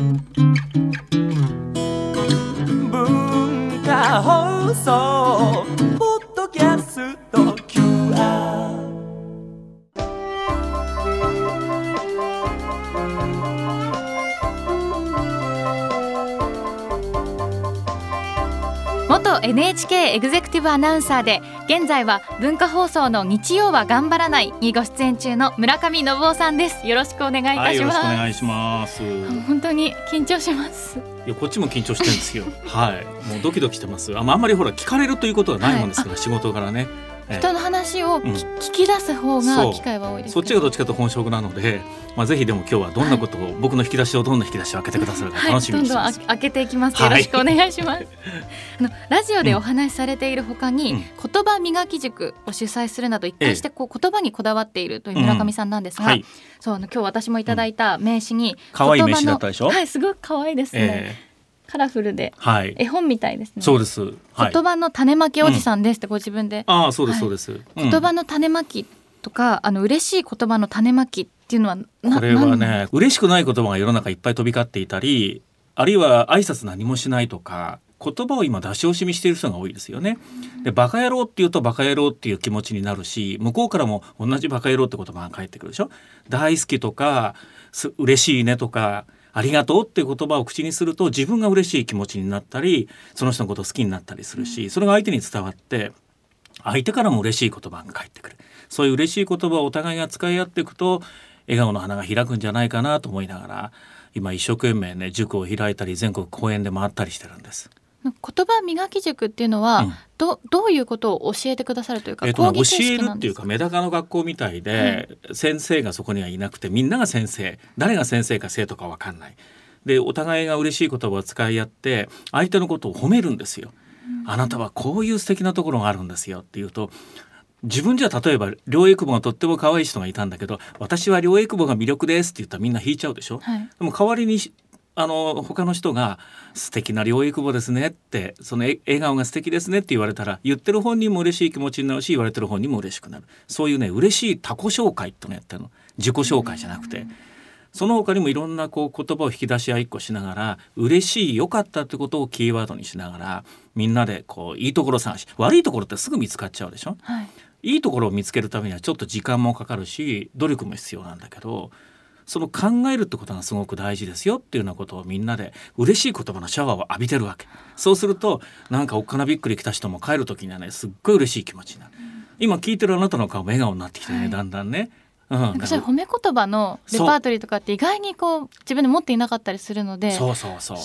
文化放送ポッドキャスト。NHK エグゼクティブアナウンサーで現在は文化放送の日曜は頑張らないにご出演中の村上信夫さんですよろしくお願いいたはい、よろします、しくお願いします。い本当に緊張しますや、こっちも緊張してるんですよ。はい、もうドキドキしてます。あ、まあ、あんまりほら、聞かれるということはないもんですから、仕事からね。ええ。人の話をき、うん。聞き出す方が機会は多いですそっちがどっちちかと本職なので、まあ、ぜひでも今日はどんなことを、僕の引き出しをどんな引き出しを開けてくださるか楽しみどんどんあにしてます。開けていきます。はい。よろしくお願いします、あのラジオでお話しされているほかに、うん。言葉磨き塾を主催するなど一貫してこう言葉にこだわっているという村上さんなんですが、はい、そうあの今日私もいただいた名刺に、可愛い名刺だったでしょ？はいすごく可愛いですね、えカラフルでえはい、絵本みたいですねそうです。はい。言葉の種まきおじさんですってご自分で、ああ、そうです、はいそうです。うん言葉の種まきとかあの嬉しい言葉の種まきっていうのはなこれはね嬉しくない言葉が世の中いっぱい飛び交っていたりあるいは挨拶何もしないとか言葉を今出し惜しみしている人が多いですよね。でバカ野郎っていうとバカ野郎っていう気持ちになるし向こうからも同じバカ野郎って言葉が返ってくるでしょ？大好きとかす嬉しいねとかありがとうっていう言葉を口にすると自分が嬉しい気持ちになったりその人のことを好きになったりするしそれが相手に伝わって相手からも嬉しい言葉が返ってくるそういう嬉しい言葉をお互いが使い合っていくと笑顔の花が開くんじゃないかなと思いながら今一生懸命ね塾を開いたり全国講演で回ったりしてるんです。言葉磨き塾っていうのは、うん。どどういうことを教えてくださるというか、えっと教えるっていうかかメダカの学校みたいで、先生がそこにはいなくてみんなが先生。誰が先生か生徒か分かんない。でお互いが嬉しい言葉を使い合って相手のことを褒めるんですよ。あなたはこういう素敵なところがあるんですよっていうと自分じゃ例えば両翼母がとっても可愛い人がいたんだけど私は両翼母が魅力ですって言ったらみんな引いちゃうでしょ？はい。でも代わりにしあの他の人が「素敵な両翼母ですね」ってそのえ笑顔が素敵ですねって言われたら言ってる本人も嬉しい気持ちになるし言われてる本人も嬉しくなる。そういうね嬉しい他己紹介ってのやってるの。自己紹介じゃなくて。その他にもいろんなこう言葉を引き出し合いっこしながら嬉しい良かったってことをキーワードにしながらみんなでこういいところ探し悪いところってすぐ見つかっちゃうでしょ？はい。いいところを見つけるためにはちょっと時間もかかるし努力も必要なんだけどその考えるってことがすごく大事ですよっていうようなことをみんなで嬉しい言葉のシャワーを浴びてるわけ。そうするとなんかおっかなびっくり来た人も帰る時にはねすっごい嬉しい気持ちになる。今聞いてるあなたの顔も笑顔になってきてね、はい。だんだんね、うん、なんかそういう褒め言葉のレパートリーとかって意外にこう自分で持っていなかったりするのでそうそうそう。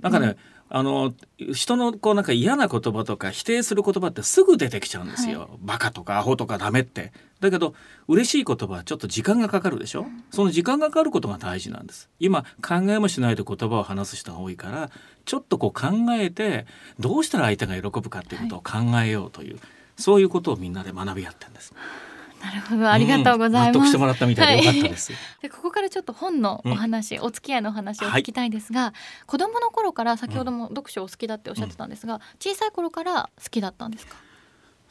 なんかね、あの人のこうなんか嫌な言葉とか否定する言葉ってすぐ出てきちゃうんですよ、バカとかアホとかダメってだけど嬉しい言葉はちょっと時間がかかるでしょ、その時間がかかることが大事なんです。今考えもしないで言葉を話す人が多いからちょっとこう考えてどうしたら相手が喜ぶかっていうことを考えようという、そういうことをみんなで学び合ってるんです。なるほど。ありがとうございます、ん。納得してもらったみたいでよかったです、でここからちょっと本のお話、お付き合いのお話を聞きたいんですが、子供の頃から先ほども読書を好きだっておっしゃってたんですが、小さい頃から好きだったんですか？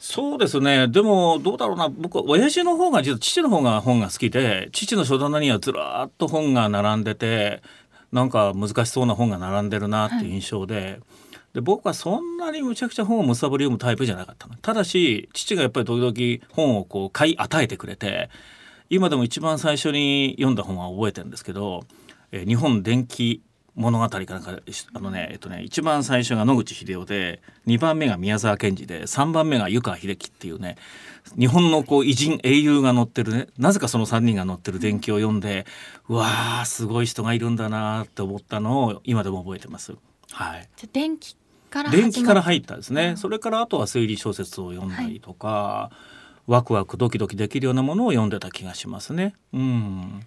そうですね。でもどうだろうな。僕は親父の方が実は父の方が本が好きで父の書棚にはずらーっと本が並んでてなんか難しそうな本が並んでるなっていう印象で,、で僕はそんなにむちゃくちゃ本をむさぼり読むタイプじゃなかったの。ただし父がやっぱり時々本をこう買い与えてくれて今でも一番最初に読んだ本は覚えてるんですけど「え日本電気物語」かなんかあのねえっとね一番最初が野口英世で2番目が宮沢賢治で3番目が湯川秀樹っていうね日本のこう偉人英雄が載ってるねなぜかその3人が載ってる伝記を読んでうわーすごい人がいるんだなって思ったのを今でも覚えてます。はい。じゃあ電気から電気から入ったですね、うん。それからあとは推理小説を読んだりとか、ワクワクドキドキできるようなものを読んでた気がしますね。うん、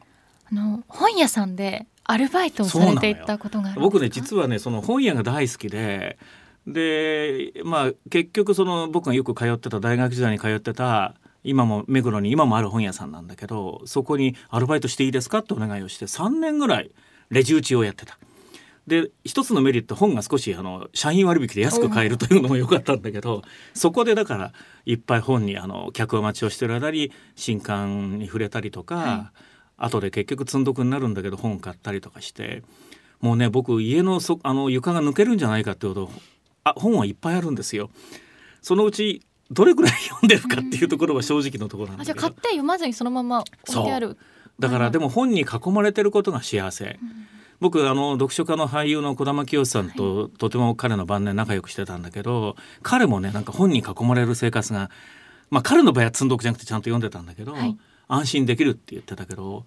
あの本屋さんでアルバイトをされていたことが僕ね実はねその本屋が大好きででまあ結局その僕がよく通ってた大学時代に通ってた今も目黒に今もある本屋さんなんだけどそこにアルバイトしていいですかってお願いをして3年ぐらいレジ打ちをやってた。で一つのメリット本が少しあの社員割引で安く買えるというのも良かったんだけどそこでだからいっぱい本にあの客待ちをしてる間に新刊に触れたりとか、は後で結局積んどくになるんだけど本買ったりとかしてもうね僕家のそあの床が抜けるんじゃないかってほどあ本はいっぱいあるんですよ。そのうちどれぐらい読んでるかっていうところは正直のところなんだけど。あじゃあ買って読まずにそのまま置いてある。だからでも本に囲まれてることが幸せ、僕あの読書家の俳優の児玉清さんと、とても彼の晩年仲良くしてたんだけど彼もねなんか本に囲まれる生活がまあ彼の場合は積んどくじゃなくてちゃんと読んでたんだけど、はい安心できるって言ってたけど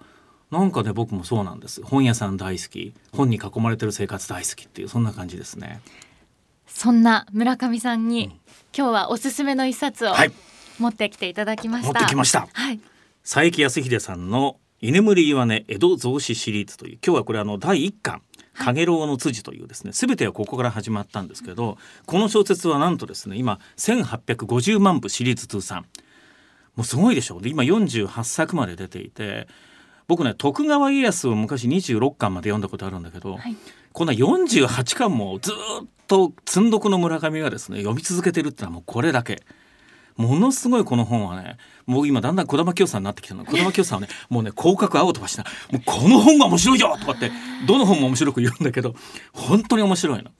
なんかね僕もそうなんです。本屋さん大好き。本に囲まれてる生活大好きっていうそんな感じですね。そんな村上さんに、今日はおすすめの一冊をはい。持ってきていただきまし持た、ってきました。はい。佐伯康秀さんの居眠り岩根江戸増子シリーズという今日はこれあの第一巻かげろうの辻というですね全てはここから始まったんですけどこの小説はなんとですね今1850万部シリーズ通算もうすごいでしょで今48作まで出ていて僕ね徳川家康を昔26巻まで読んだことあるんだけど、はいこんな48巻もずっと積んどくの村上がですね読み続けてるってのはもうこれだけ。ものすごいこの本はねもう今だんだん児玉清さんになってきたの児玉清さんはね もうね広角青飛ばしなもうこの本が面白いよとかってどの本も面白く言うんだけど本当に面白いの。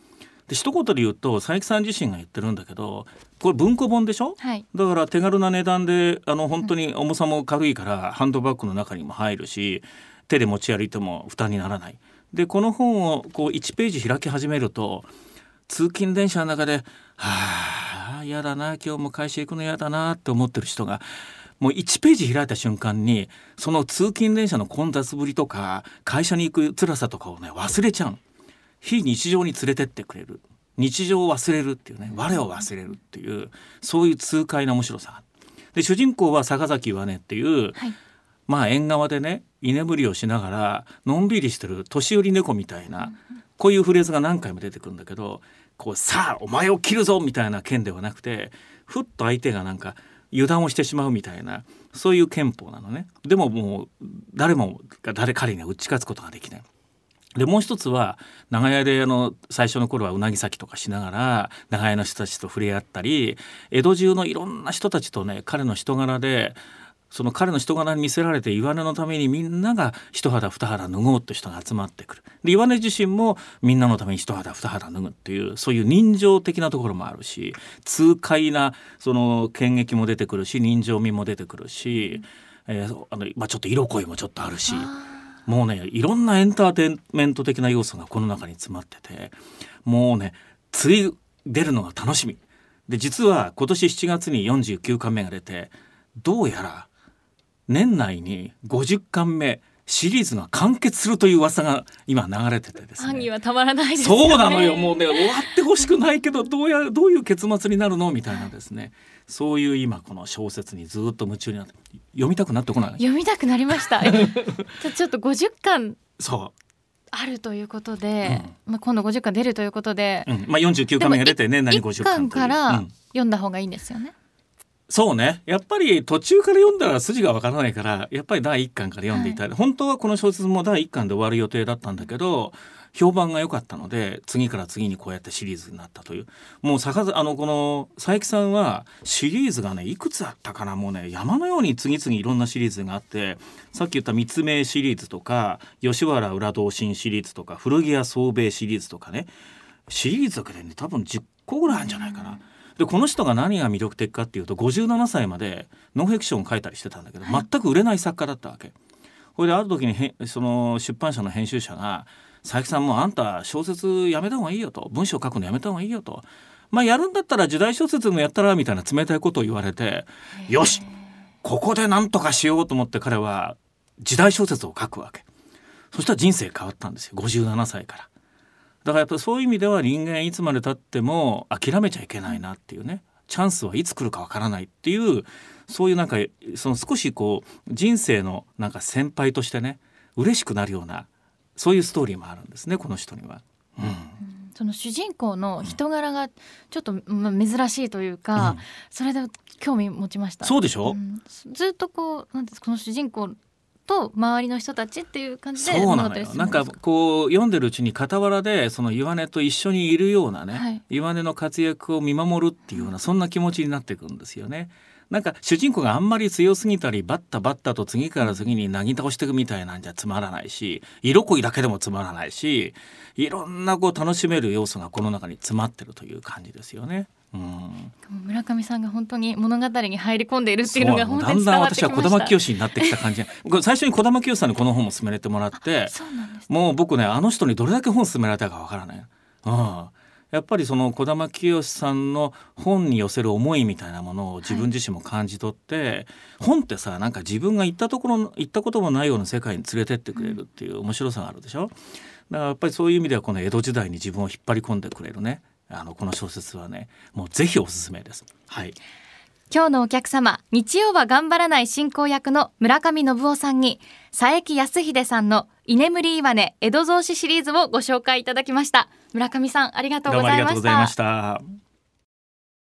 で一言で言うと佐伯さん自身が言ってるんだけどこれ文庫本でしょ？はい。だから手軽な値段であの本当に重さも軽いからハンドバッグの中にも入るし手で持ち歩いても負担にならない。でこの本をこう1ページ開き始めると通勤電車の中で「はあ嫌だな今日も会社行くの嫌だな」って思ってる人がもう1ページ開いた瞬間にその通勤電車の混雑ぶりとか会社に行く辛さとかをね忘れちゃう非日常に連れてってくれる。日常を忘れるっていうね。我を忘れるっていうそういう痛快な面白さがで主人公は坂崎岩根っていう、はい。まあ縁側でね居眠りをしながらのんびりしてる年寄り猫みたいなこういうフレーズが何回も出てくるんだけどこうさあお前を切るぞみたいな剣ではなくてふっと相手がなんか油断をしてしまうみたいなそういう憲法なのね。でももう誰もが誰彼には打ち勝つことができない。でもう一つは長屋であの最初の頃はうなぎ咲きとかしながら長屋の人たちと触れ合ったり江戸中のいろんな人たちとね彼の人柄でその彼の人柄に見せられて岩根のためにみんなが一肌二肌脱ごうって人が集まってくるで岩根自身もみんなのために一肌二肌脱ぐっていうそういう人情的なところもあるし痛快なその剣撃も出てくるし人情味も出てくるし、えーあのまあ、ちょっと色恋もちょっとあるし。もうねいろんなエンターテインメント的な要素がこの中に詰まっててもうね次出るのが楽しみ。で実は今年7月に49巻目が出てどうやら年内に50巻目シリーズが完結するという噂が今流れててですね。ファンにはたまらないですよね。そうなのよ。もうね終わってほしくないけどどうやどういう結末になるの？みたいなですね。そういう今この小説にずっと夢中になって読みたくなってこない？読みたくなりました。ちょっと50巻そう。あるということで、まあ今度50巻出るということで、うん、まあ49巻目が出て年内に50 1巻巻からうん。読んだ方がいいんですよね、そうね。やっぱり途中から読んだら筋がわからないからやっぱり第1巻から読んでいたい、本当はこの小説も第1巻で終わる予定だったんだけど評判が良かったので次から次にこうやってシリーズになったという。もう坂あのこの佐伯さんはシリーズがねいくつあったかな？もうね山のように次々いろんなシリーズがあってさっき言った三つ目シリーズとか吉原裏同心シリーズとか古着屋宗兵衛シリーズとかね。シリーズだけでね多分10個ぐらいあるんじゃないかな。でこの人が何が魅力的かっていうと57歳までノンフィクションを書いたりしてたんだけど、全く売れない作家だったわけ。これである時にへその出版社の編集者が「佐伯さんもうあんた小説やめた方がいいよ」と「文章書くのやめた方がいいよ」と「まあやるんだったら時代小説もやったら」みたいな冷たいことを言われて「よしここで何とかしよう」と思って彼は時代小説を書くわけ。そしたら人生変わったんですよ57歳から。だからやっぱそういう意味では人間いつまでたっても諦めちゃいけないなっていうね。チャンスはいつ来るかわからないっていうそういうなんかその少しこう人生のなんか先輩としてね嬉しくなるようなそういうストーリーもあるんですねこの人には。うん。その主人公の人柄がちょっと、まあ、珍しいというか、うん。それで興味持ちました？そうでしょ、ん。ずっとこうなんですかこの主人公と周りの人たちっていう感じでそうなのよなんかこう読んでるうちに傍らでその岩根と一緒にいるようなね、はい岩根の活躍を見守るっていうようなそんな気持ちになっていくんですよね。なんか主人公があんまり強すぎたりバッタバッタと次から次になぎ倒していくみたいなんじゃつまらないし色恋だけでもつまらないしいろんなこう楽しめる要素がこの中に詰まってるという感じですよね。うん、村上さんが本当に物語に入り込んでいるっていうのが本当にだんだん私は児玉清になってきた感じ。最初に児玉清さんにこの本も勧められてもらって もう僕ねあの人にどれだけ本勧められたかわからない。うん。やっぱりその児玉清さんの本に寄せる思いみたいなものを自分自身も感じ取って、はい、本ってさなんか自分が行ったところ行ったこともないような世界に連れてってくれるっていう面白さがあるでしょ。だからやっぱりそういう意味ではこの江戸時代に自分を引っ張り込んでくれるねあのこの小説はねもうぜひおすすめです。はい。今日のお客様日曜は頑張らない進行役の村上信夫さんに佐伯康秀さんの居眠り岩根江戸増子シリーズをご紹介いただきました。村上さんありがとうございました